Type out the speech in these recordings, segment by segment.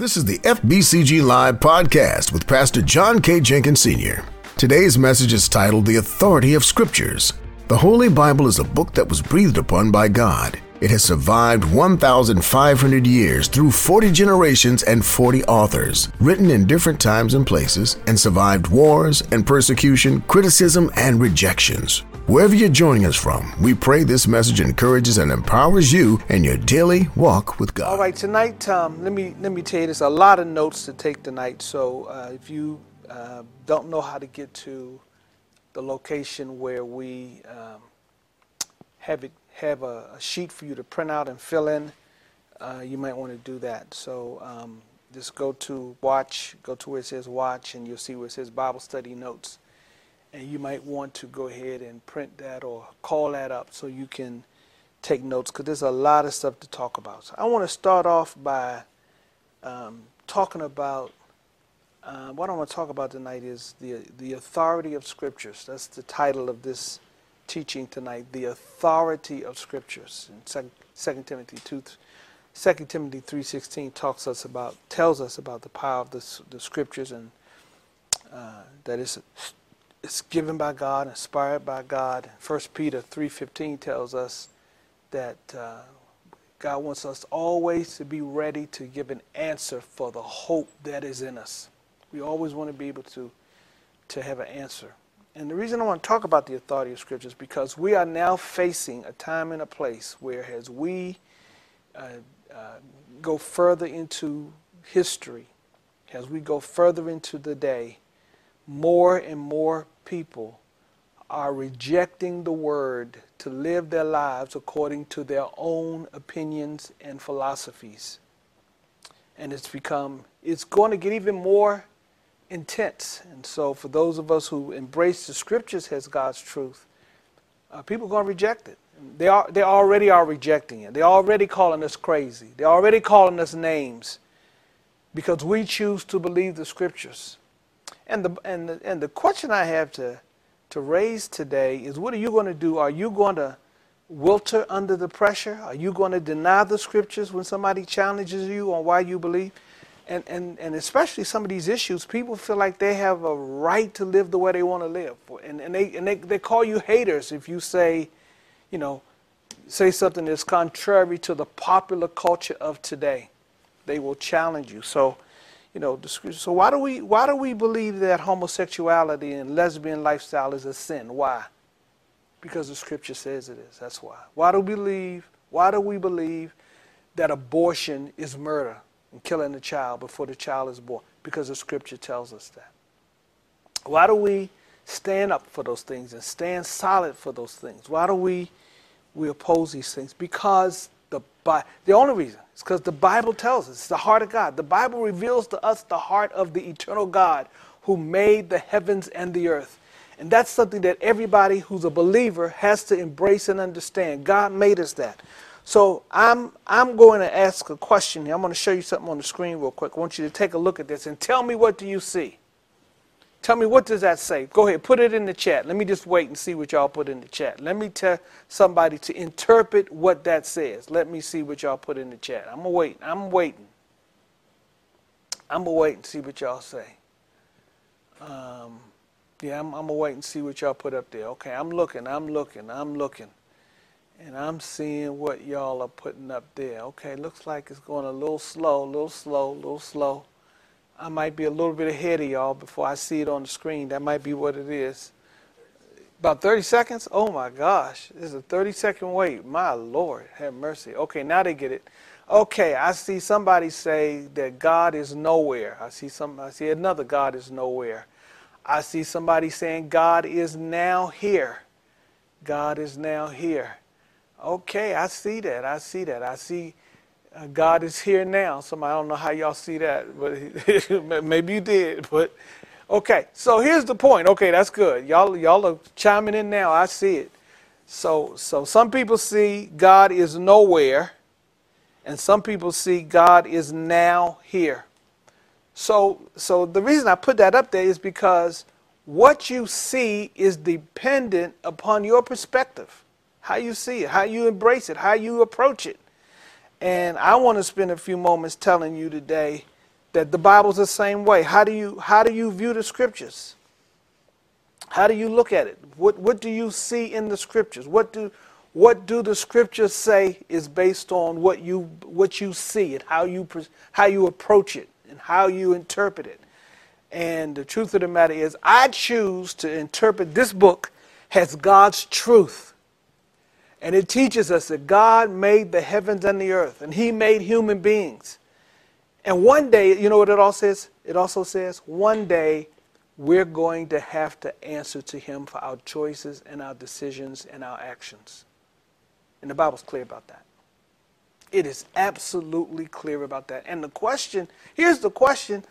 This is the FBCG Live podcast with Pastor John K. Jenkins Sr. Today's message is titled The Authority of Scriptures. The Holy Bible is a book that was breathed upon by God. It has survived 1,500 years through 40 generations and 40 authors, written in different times and places, and survived wars and persecution, criticism, and rejections. Wherever you're joining us from, we pray this message encourages and empowers you in your daily walk with God. All right, tonight, um, let me let me tell you, there's a lot of notes to take tonight. So uh, if you uh, don't know how to get to the location where we um, have it have a, a, sheet for you to print out and fill in, uh, you might want to do that. So um, just go to watch, go to where it says watch, and you'll see where it says Bible study notes and you might want to go ahead and print that or call that up so you can take notes because there's a lot of stuff to talk about. So I want to start off by um, talking about uh, what I want to talk about tonight is the the authority of scriptures. That's the title of this teaching tonight. The authority of scriptures. In 2 Timothy 2, 2 Timothy 3:16 talks us about tells us about the power of the, the scriptures and uh, that it's it's given by God, inspired by God. 1 Peter 3.15 tells us that uh, God wants us always to be ready to give an answer for the hope that is in us. We always want to be able to, to have an answer. And the reason I want to talk about the authority of Scripture is because we are now facing a time and a place where as we uh, uh, go further into history, as we go further into the day, more and more people are rejecting the word to live their lives according to their own opinions and philosophies. And it's become, it's going to get even more intense. And so, for those of us who embrace the scriptures as God's truth, uh, people are going to reject it. They, are, they already are rejecting it. They're already calling us crazy. They're already calling us names because we choose to believe the scriptures. And the, and the, and the question I have to, to raise today is what are you going to do? Are you going to wilter under the pressure? Are you going to deny the scriptures when somebody challenges you on why you believe? And, and, and especially some of these issues, people feel like they have a right to live the way they want to live. And, and, they, and they, they call you haters if you say, you know, say something that's contrary to the popular culture of today. They will challenge you. So, you know, so why do we why do we believe that homosexuality and lesbian lifestyle is a sin? Why? Because the scripture says it is. That's why. Why do we believe? Why do we believe that abortion is murder and killing the child before the child is born? Because the scripture tells us that. Why do we stand up for those things and stand solid for those things? Why do we we oppose these things? Because the the only reason is because the Bible tells us it's the heart of God. The Bible reveals to us the heart of the eternal God who made the heavens and the earth. And that's something that everybody who's a believer has to embrace and understand. God made us that. So I'm I'm going to ask a question here. I'm going to show you something on the screen real quick. I want you to take a look at this and tell me what do you see. Tell me what does that say? Go ahead, put it in the chat. Let me just wait and see what y'all put in the chat. Let me tell somebody to interpret what that says. Let me see what y'all put in the chat. I'm gonna wait. I'm waiting. I'm gonna wait and see what y'all say. Um, yeah, I'm, I'm gonna wait and see what y'all put up there. Okay, I'm looking. I'm looking. I'm looking, and I'm seeing what y'all are putting up there. Okay, looks like it's going a little slow, a little slow, a little slow. I might be a little bit ahead of y'all before I see it on the screen. That might be what it is. About 30 seconds? Oh my gosh. This is a 30 second wait. My Lord, have mercy. Okay, now they get it. Okay, I see somebody say that God is nowhere. I see some I see another God is nowhere. I see somebody saying God is now here. God is now here. Okay, I see that. I see that. I see uh, God is here now. So I don't know how y'all see that, but maybe you did. But okay, so here's the point. Okay, that's good. Y'all, y'all are chiming in now. I see it. So, so some people see God is nowhere, and some people see God is now here. So, so the reason I put that up there is because what you see is dependent upon your perspective, how you see it, how you embrace it, how you approach it. And I want to spend a few moments telling you today that the Bible's the same way. How do you how do you view the scriptures? How do you look at it? What what do you see in the scriptures? What do what do the scriptures say is based on what you what you see and how you how you approach it and how you interpret it? And the truth of the matter is, I choose to interpret this book as God's truth. And it teaches us that God made the heavens and the earth, and He made human beings. And one day, you know what it all says? It also says, one day we're going to have to answer to Him for our choices and our decisions and our actions. And the Bible's clear about that. It is absolutely clear about that. And the question here's the question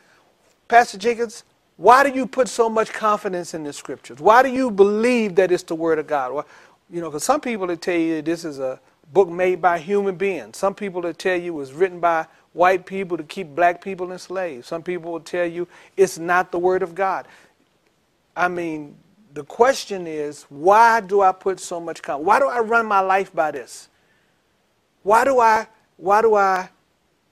Pastor Jenkins, why do you put so much confidence in the scriptures? Why do you believe that it's the word of God? You know, because some people that tell you this is a book made by human beings. Some people that tell you it was written by white people to keep black people enslaved. Some people will tell you it's not the word of God. I mean, the question is, why do I put so much? Why do I run my life by this? Why do I why do I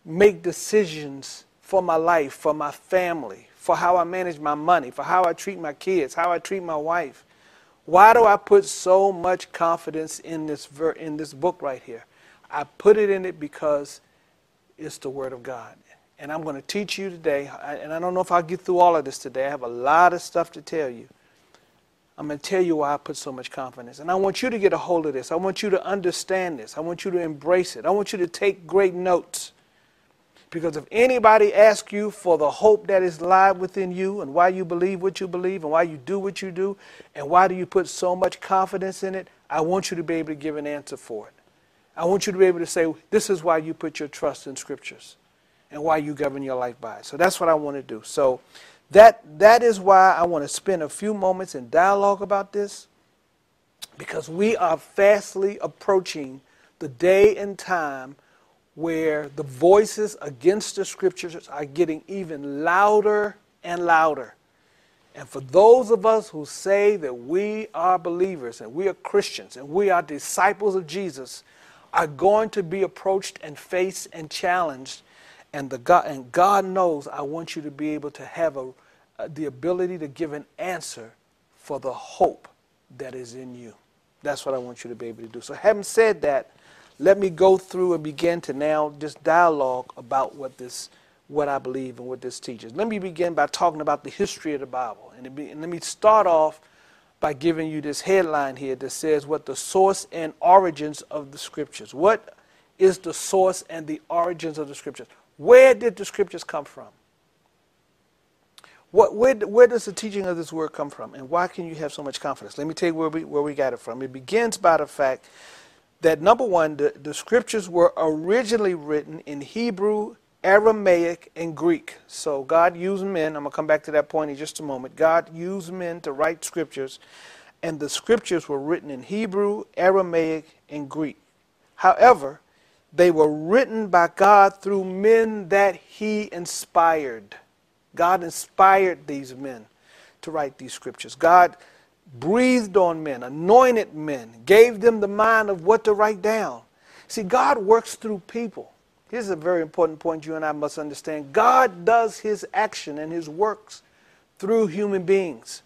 make decisions for my life, for my family, for how I manage my money, for how I treat my kids, how I treat my wife. Why do I put so much confidence in this, ver- in this book right here? I put it in it because it's the Word of God. And I'm going to teach you today, and I don't know if I'll get through all of this today. I have a lot of stuff to tell you. I'm going to tell you why I put so much confidence. And I want you to get a hold of this. I want you to understand this. I want you to embrace it. I want you to take great notes. Because if anybody asks you for the hope that is live within you and why you believe what you believe and why you do what you do and why do you put so much confidence in it, I want you to be able to give an answer for it. I want you to be able to say, this is why you put your trust in scriptures and why you govern your life by it. So that's what I want to do. So that, that is why I want to spend a few moments in dialogue about this because we are fastly approaching the day and time where the voices against the scriptures are getting even louder and louder. And for those of us who say that we are believers and we are Christians and we are disciples of Jesus, are going to be approached and faced and challenged. And, the God, and God knows I want you to be able to have a, the ability to give an answer for the hope that is in you. That's what I want you to be able to do. So, having said that, let me go through and begin to now just dialogue about what this what I believe and what this teaches. Let me begin by talking about the history of the Bible. And, be, and let me start off by giving you this headline here that says what the source and origins of the scriptures. What is the source and the origins of the scriptures? Where did the scriptures come from? What, where, where does the teaching of this word come from? And why can you have so much confidence? Let me tell you where we, where we got it from. It begins by the fact that number one, the, the scriptures were originally written in Hebrew, Aramaic, and Greek. So God used men, I'm going to come back to that point in just a moment. God used men to write scriptures, and the scriptures were written in Hebrew, Aramaic, and Greek. However, they were written by God through men that He inspired. God inspired these men to write these scriptures. God breathed on men, anointed men, gave them the mind of what to write down. See, God works through people. Here's a very important point you and I must understand God does his action and his works through human beings.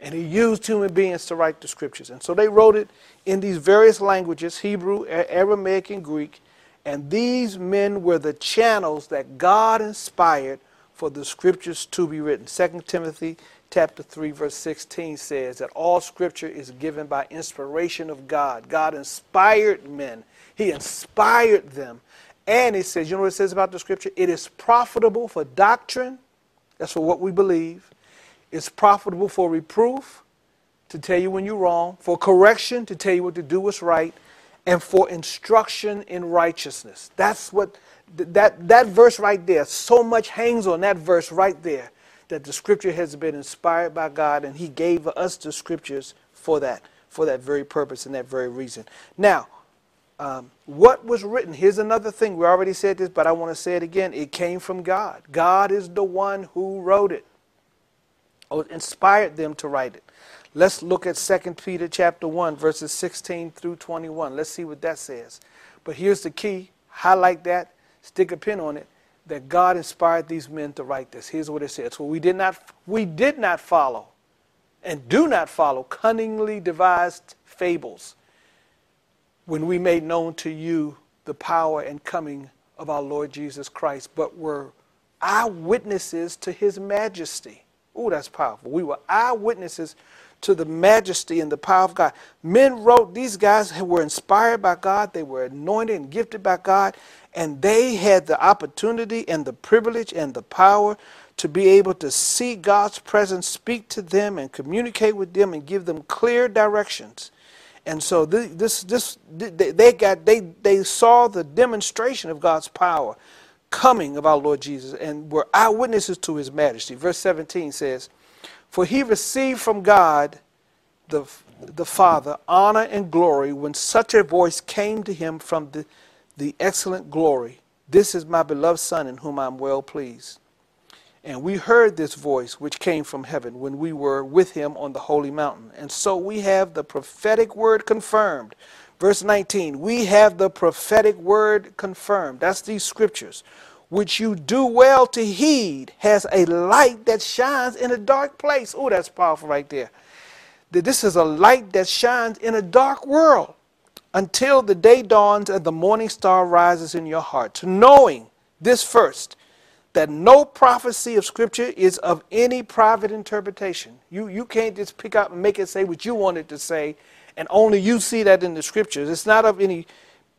And he used human beings to write the scriptures. And so they wrote it in these various languages Hebrew, Aramaic, and Greek. And these men were the channels that God inspired for the scriptures to be written. 2 Timothy chapter 3 verse 16 says that all scripture is given by inspiration of God. God inspired men. He inspired them. And he says, you know what it says about the scripture? It is profitable for doctrine. That's for what we believe. It's profitable for reproof, to tell you when you're wrong, for correction, to tell you what to do what's right, and for instruction in righteousness. That's what that that verse right there. So much hangs on that verse right there that the scripture has been inspired by God and he gave us the scriptures for that, for that very purpose and that very reason. Now, um, what was written, here's another thing. We already said this, but I want to say it again. It came from God. God is the one who wrote it, or inspired them to write it. Let's look at 2 Peter chapter 1, verses 16 through 21. Let's see what that says. But here's the key. Highlight that. Stick a pin on it. That God inspired these men to write this. Here's what it says. We did not we did not follow and do not follow cunningly devised fables when we made known to you the power and coming of our Lord Jesus Christ, but were eyewitnesses to his majesty. Oh, that's powerful. We were eyewitnesses to the majesty and the power of God. Men wrote, these guys were inspired by God, they were anointed and gifted by God, and they had the opportunity and the privilege and the power to be able to see God's presence, speak to them, and communicate with them and give them clear directions. And so this, this, they got, they, they saw the demonstration of God's power coming of our Lord Jesus and were eyewitnesses to his majesty. Verse 17 says, For he received from God the, the Father honor and glory when such a voice came to him from the, the excellent glory. This is my beloved Son in whom I am well pleased. And we heard this voice which came from heaven when we were with him on the holy mountain. And so we have the prophetic word confirmed. Verse 19, we have the prophetic word confirmed. That's these scriptures, which you do well to heed, has a light that shines in a dark place. Oh, that's powerful right there. This is a light that shines in a dark world until the day dawns and the morning star rises in your heart. To knowing this first, that no prophecy of Scripture is of any private interpretation. You, you can't just pick up and make it say what you want it to say, and only you see that in the Scriptures. It's not of any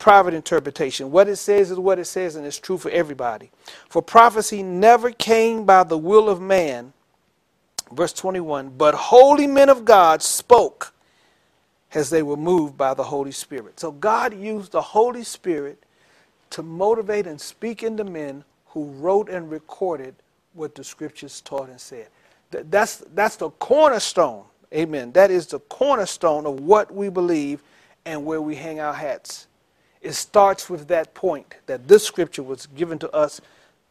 private interpretation. What it says is what it says, and it's true for everybody. For prophecy never came by the will of man, verse 21, but holy men of God spoke as they were moved by the Holy Spirit. So God used the Holy Spirit to motivate and speak into men who wrote and recorded what the scriptures taught and said. That's, that's the cornerstone. Amen. That is the cornerstone of what we believe and where we hang our hats. It starts with that point that this scripture was given to us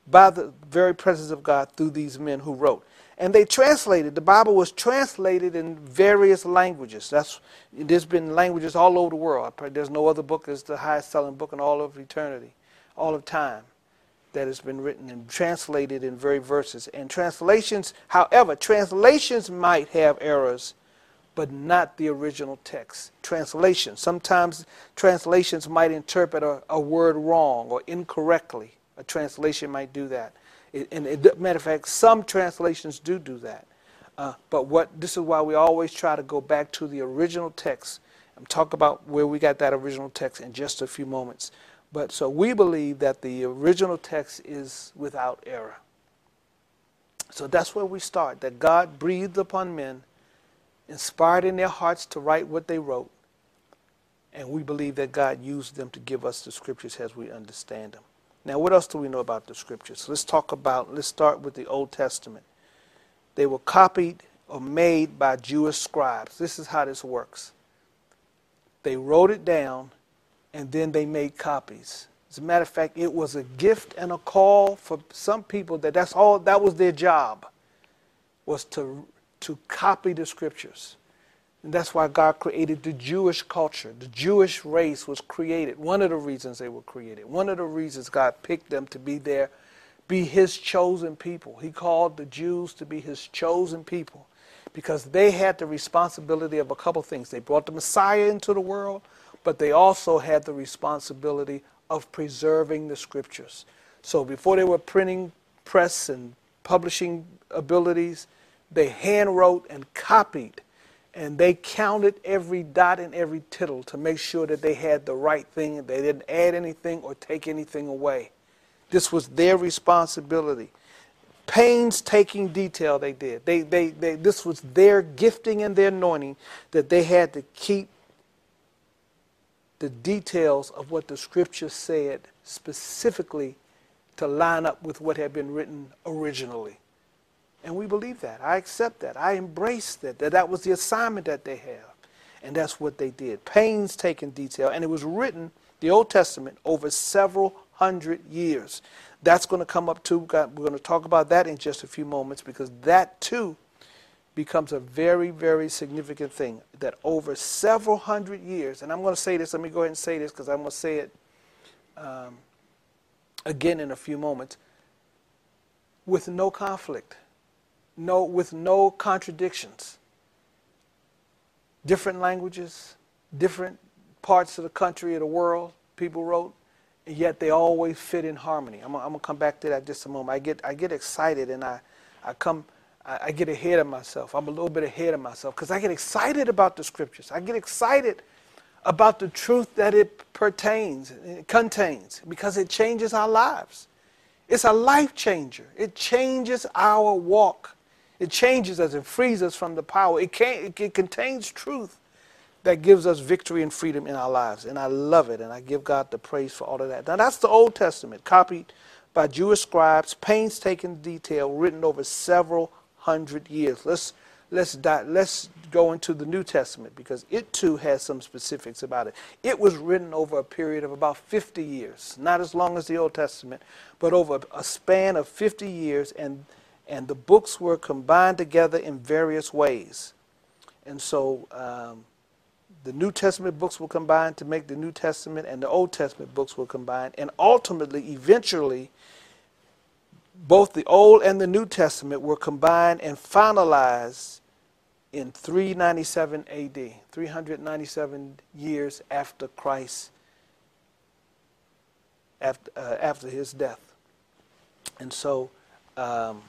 by the very presence of God through these men who wrote. And they translated, the Bible was translated in various languages. That's, there's been languages all over the world. There's no other book that's the highest selling book in all of eternity, all of time that has been written and translated in very verses. And translations, however, translations might have errors, but not the original text. Translation. Sometimes translations might interpret a, a word wrong or incorrectly. A translation might do that. It, and it, matter of fact, some translations do do that. Uh, but what this is why we always try to go back to the original text and talk about where we got that original text in just a few moments. But so we believe that the original text is without error. So that's where we start that God breathed upon men, inspired in their hearts to write what they wrote, and we believe that God used them to give us the scriptures as we understand them. Now, what else do we know about the scriptures? Let's talk about, let's start with the Old Testament. They were copied or made by Jewish scribes. This is how this works. They wrote it down and then they made copies. As a matter of fact, it was a gift and a call for some people that that's all that was their job was to to copy the scriptures. And that's why God created the Jewish culture. The Jewish race was created. One of the reasons they were created. One of the reasons God picked them to be there, be his chosen people. He called the Jews to be his chosen people because they had the responsibility of a couple things. They brought the Messiah into the world, but they also had the responsibility of preserving the scriptures. So before they were printing press and publishing abilities, they hand wrote and copied, and they counted every dot and every tittle to make sure that they had the right thing, and they didn't add anything or take anything away. This was their responsibility. Painstaking detail they did. They, they, they, this was their gifting and their anointing that they had to keep the details of what the scripture said specifically to line up with what had been written originally. And we believe that. I accept that. I embrace that. That that was the assignment that they have. And that's what they did. Painstaking detail. And it was written, the Old Testament, over several hundred years. That's going to come up too. We're going to talk about that in just a few moments because that too becomes a very, very significant thing that over several hundred years, and I'm going to say this, let me go ahead and say this because I'm going to say it um, again in a few moments, with no conflict, no, with no contradictions. Different languages, different parts of the country or the world, people wrote, and yet they always fit in harmony. I'm, I'm going to come back to that just a moment. I get, I get excited and I, I come, I, get ahead of myself. I'm a little bit ahead of myself because I get excited about the scriptures. I get excited about the truth that it pertains, it contains, because it changes our lives. It's a life changer. It changes our walk. It changes us it frees us from the power. It, can, it contains truth that gives us victory and freedom in our lives. And I love it, and I give God the praise for all of that. Now, that's the Old Testament, copied by Jewish scribes, painstaking detail, written over several hundred years. Let's, let's, di- let's go into the New Testament because it too has some specifics about it. It was written over a period of about 50 years, not as long as the Old Testament, but over a span of 50 years, and, and the books were combined together in various ways. And so um, the New Testament books were combined to make the New Testament, and the Old Testament books were combined, and ultimately, eventually, both the Old and the New Testament were combined and finalized in 397 AD, 397 years after Christ, after, uh, after his death. And so, um,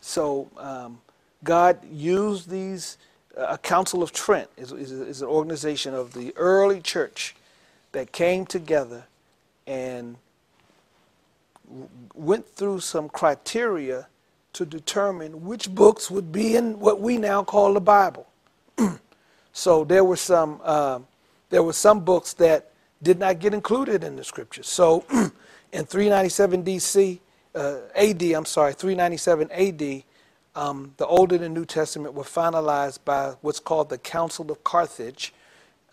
so um, God used these. Uh, a Council of Trent is, is, is an organization of the early church that came together and went through some criteria to determine which books would be in what we now call the Bible. so there were some uh, there were some books that did not get included in the scriptures. So in 397 DC uh, AD, I'm sorry, 397 AD, um, the Old and the New Testament were finalized by what's called the Council of Carthage.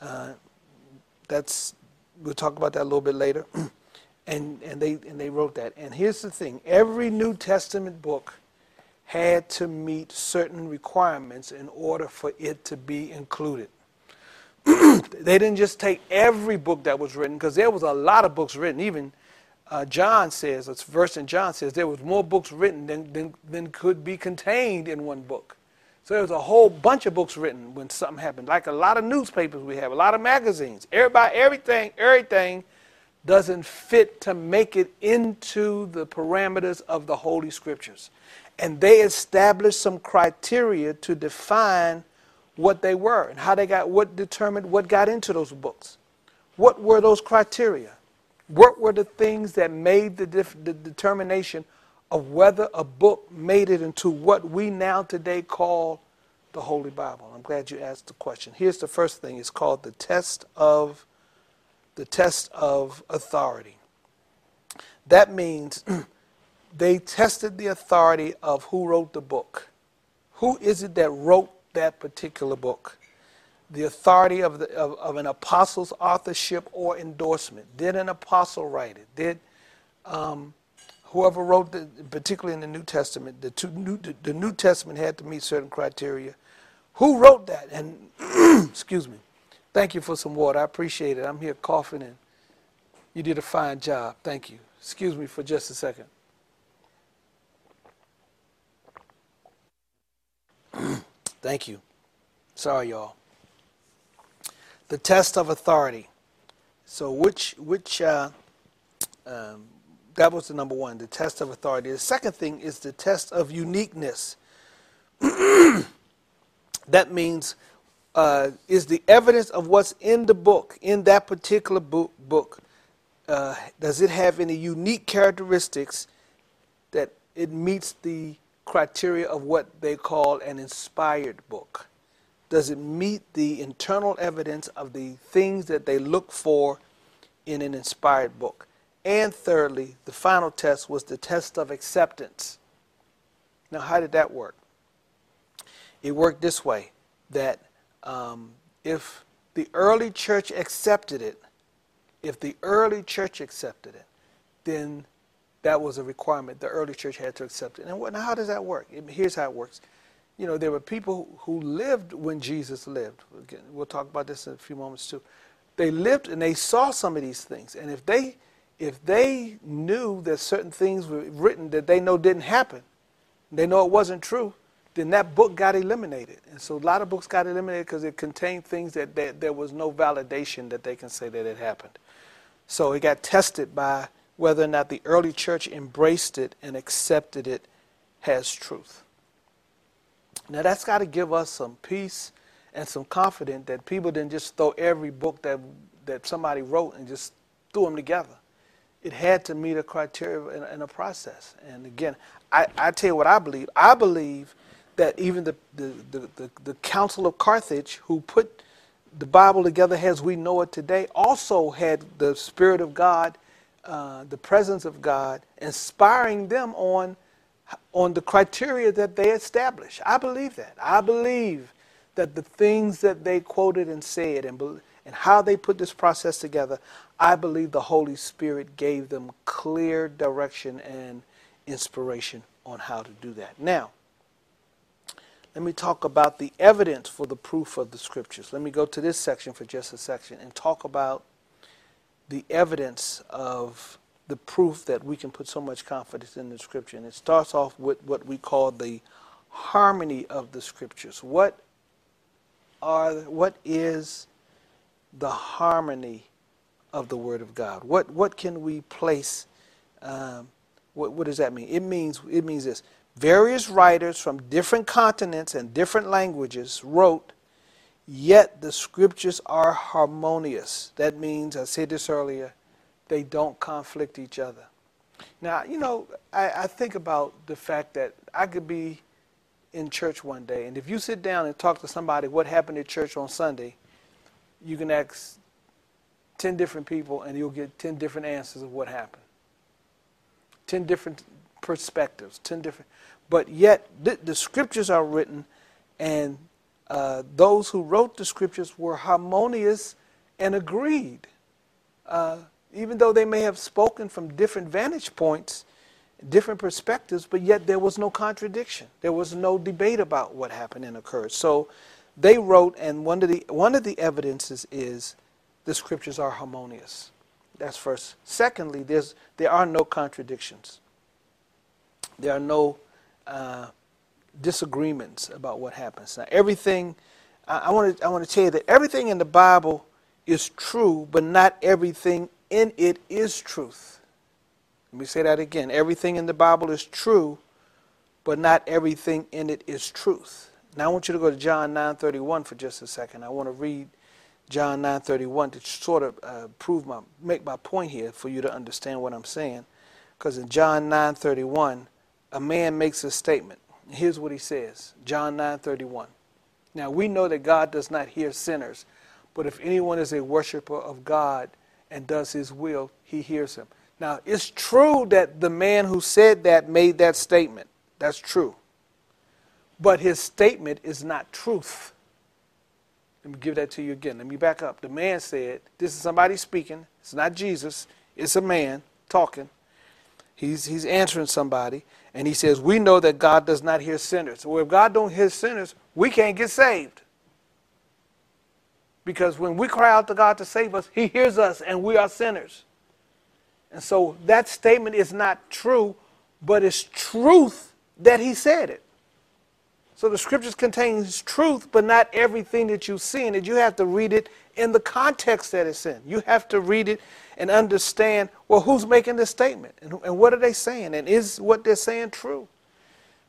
Uh, that's we'll talk about that a little bit later. and and they and they wrote that. And here's the thing: every New Testament book had to meet certain requirements in order for it to be included. they didn't just take every book that was written because there was a lot of books written. Even uh, John says, verse in John says, there was more books written than, than, than could be contained in one book. So there was a whole bunch of books written when something happened, like a lot of newspapers we have, a lot of magazines. Everybody, everything, everything doesn't fit to make it into the parameters of the Holy Scriptures. And they established some criteria to define what they were and how they got, what determined what got into those books. What were those criteria? What were the things that made the, the determination of whether a book made it into what we now today call the Holy Bible? I'm glad you asked the question. Here's the first thing. It's called the test of the test of authority. That means they tested the authority of who wrote the book. Who is it that wrote that particular book? The authority of, the, of, of an apostle's authorship or endorsement. Did an apostle write it? Did um, whoever wrote, the, particularly in the New Testament, the, two, new, the, the New Testament had to meet certain criteria. Who wrote that? And, excuse me, thank you for some water. I appreciate it. I'm here coughing and you did a fine job. Thank you. Excuse me for just a second. Thank you. Sorry, y'all. The test of authority. So, which which uh, um, that was the number one, the test of authority. The second thing is the test of uniqueness. that means uh, is the evidence of what's in the book, in that particular book. book uh, does it have any unique characteristics that it meets the criteria of what they call an inspired book? Does it meet the internal evidence of the things that they look for in an inspired book? And thirdly, the final test was the test of acceptance. Now, how did that work? It worked this way that um, if the early church accepted it, if the early church accepted it, then that was a requirement. The early church had to accept it. And now how does that work? Here's how it works. You know, there were people who lived when Jesus lived. Again, we'll talk about this in a few moments too. They lived and they saw some of these things. And if they if they knew that certain things were written that they know didn't happen, they know it wasn't true, then that book got eliminated. And so a lot of books got eliminated because it contained things that, that there was no validation that they can say that it happened. So it got tested by whether or not the early church embraced it and accepted it as truth. Now that's got to give us some peace and some confidence that people didn't just throw every book that that somebody wrote and just threw them together. It had to meet a criteria and, a process. And again, I, I tell you what I believe. I believe that even the, the, the, the, the Council of Carthage, who put the Bible together as we know it today, also had the Spirit of God, uh, the presence of God, inspiring them on, on the criteria that they established. I believe that. I believe that the things that they quoted and said and, and how they put this process together, I believe the Holy Spirit gave them clear direction and inspiration on how to do that. Now, let me talk about the evidence for the proof of the scriptures. Let me go to this section for just a section and talk about the evidence of the proof that we can put so much confidence in the scripture. And it starts off with what we call the harmony of the scriptures. What are what is the harmony of the Word of God? What what can we place? Um, what, what does that mean? It means it means this various writers from different continents and different languages wrote, yet the scriptures are harmonious. That means, I said this earlier, they don't conflict each other. Now, you know, I, I think about the fact that I could be in church one day, and if you sit down and talk to somebody what happened at church on Sunday, you can ask 10 different people and you'll get 10 different answers of what happened. 10 different perspectives, 10 different. But yet, the, the scriptures are written, and uh, those who wrote the scriptures were harmonious and agreed. Uh, even though they may have spoken from different vantage points, different perspectives, but yet there was no contradiction. There was no debate about what happened and occurred. So they wrote, and one of the, one of the evidences is the scriptures are harmonious. That's first. Secondly, there's, there are no contradictions. There are no uh, disagreements about what happens. Now, everything, I want to I want to tell you that everything in the Bible is true, but not everything in it is truth. Let me say that again. Everything in the Bible is true, but not everything in it is truth. Now I want you to go to John 9:31 for just a second. I want to read John 9:31 to sort of uh, prove my make my point here for you to understand what I'm saying. Because in John 9:31, a man makes a statement. Here's what he says John 9 31. Now we know that God does not hear sinners, but if anyone is a worshiper of God and does his will, he hears him. Now it's true that the man who said that made that statement. That's true. But his statement is not truth. Let me give that to you again. Let me back up. The man said, This is somebody speaking. It's not Jesus, it's a man talking. He's, he's answering somebody, and he says, We know that God does not hear sinners. Well, if God don't hear sinners, we can't get saved. Because when we cry out to God to save us, He hears us, and we are sinners. And so that statement is not true, but it's truth that He said it. So the scriptures contains truth, but not everything that you see in it. You have to read it in the context that it's in. You have to read it and understand, well, who's making this statement? And, and what are they saying? And is what they're saying true?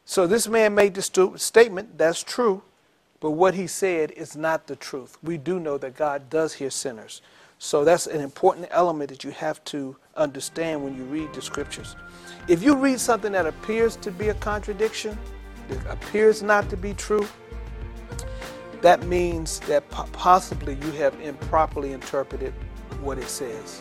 So this man made this statement, that's true, but what he said is not the truth. We do know that God does hear sinners. So that's an important element that you have to understand when you read the scriptures. If you read something that appears to be a contradiction, it appears not to be true, that means that possibly you have improperly interpreted what it says.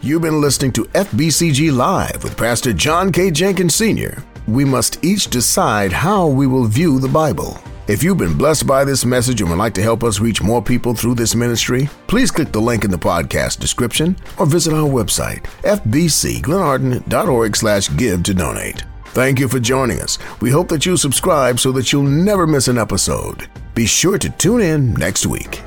You've been listening to FBCG Live with Pastor John K. Jenkins Sr. We must each decide how we will view the Bible. If you've been blessed by this message and would like to help us reach more people through this ministry, please click the link in the podcast description or visit our website, fbcglenarden.org slash give to donate. Thank you for joining us. We hope that you subscribe so that you'll never miss an episode. Be sure to tune in next week.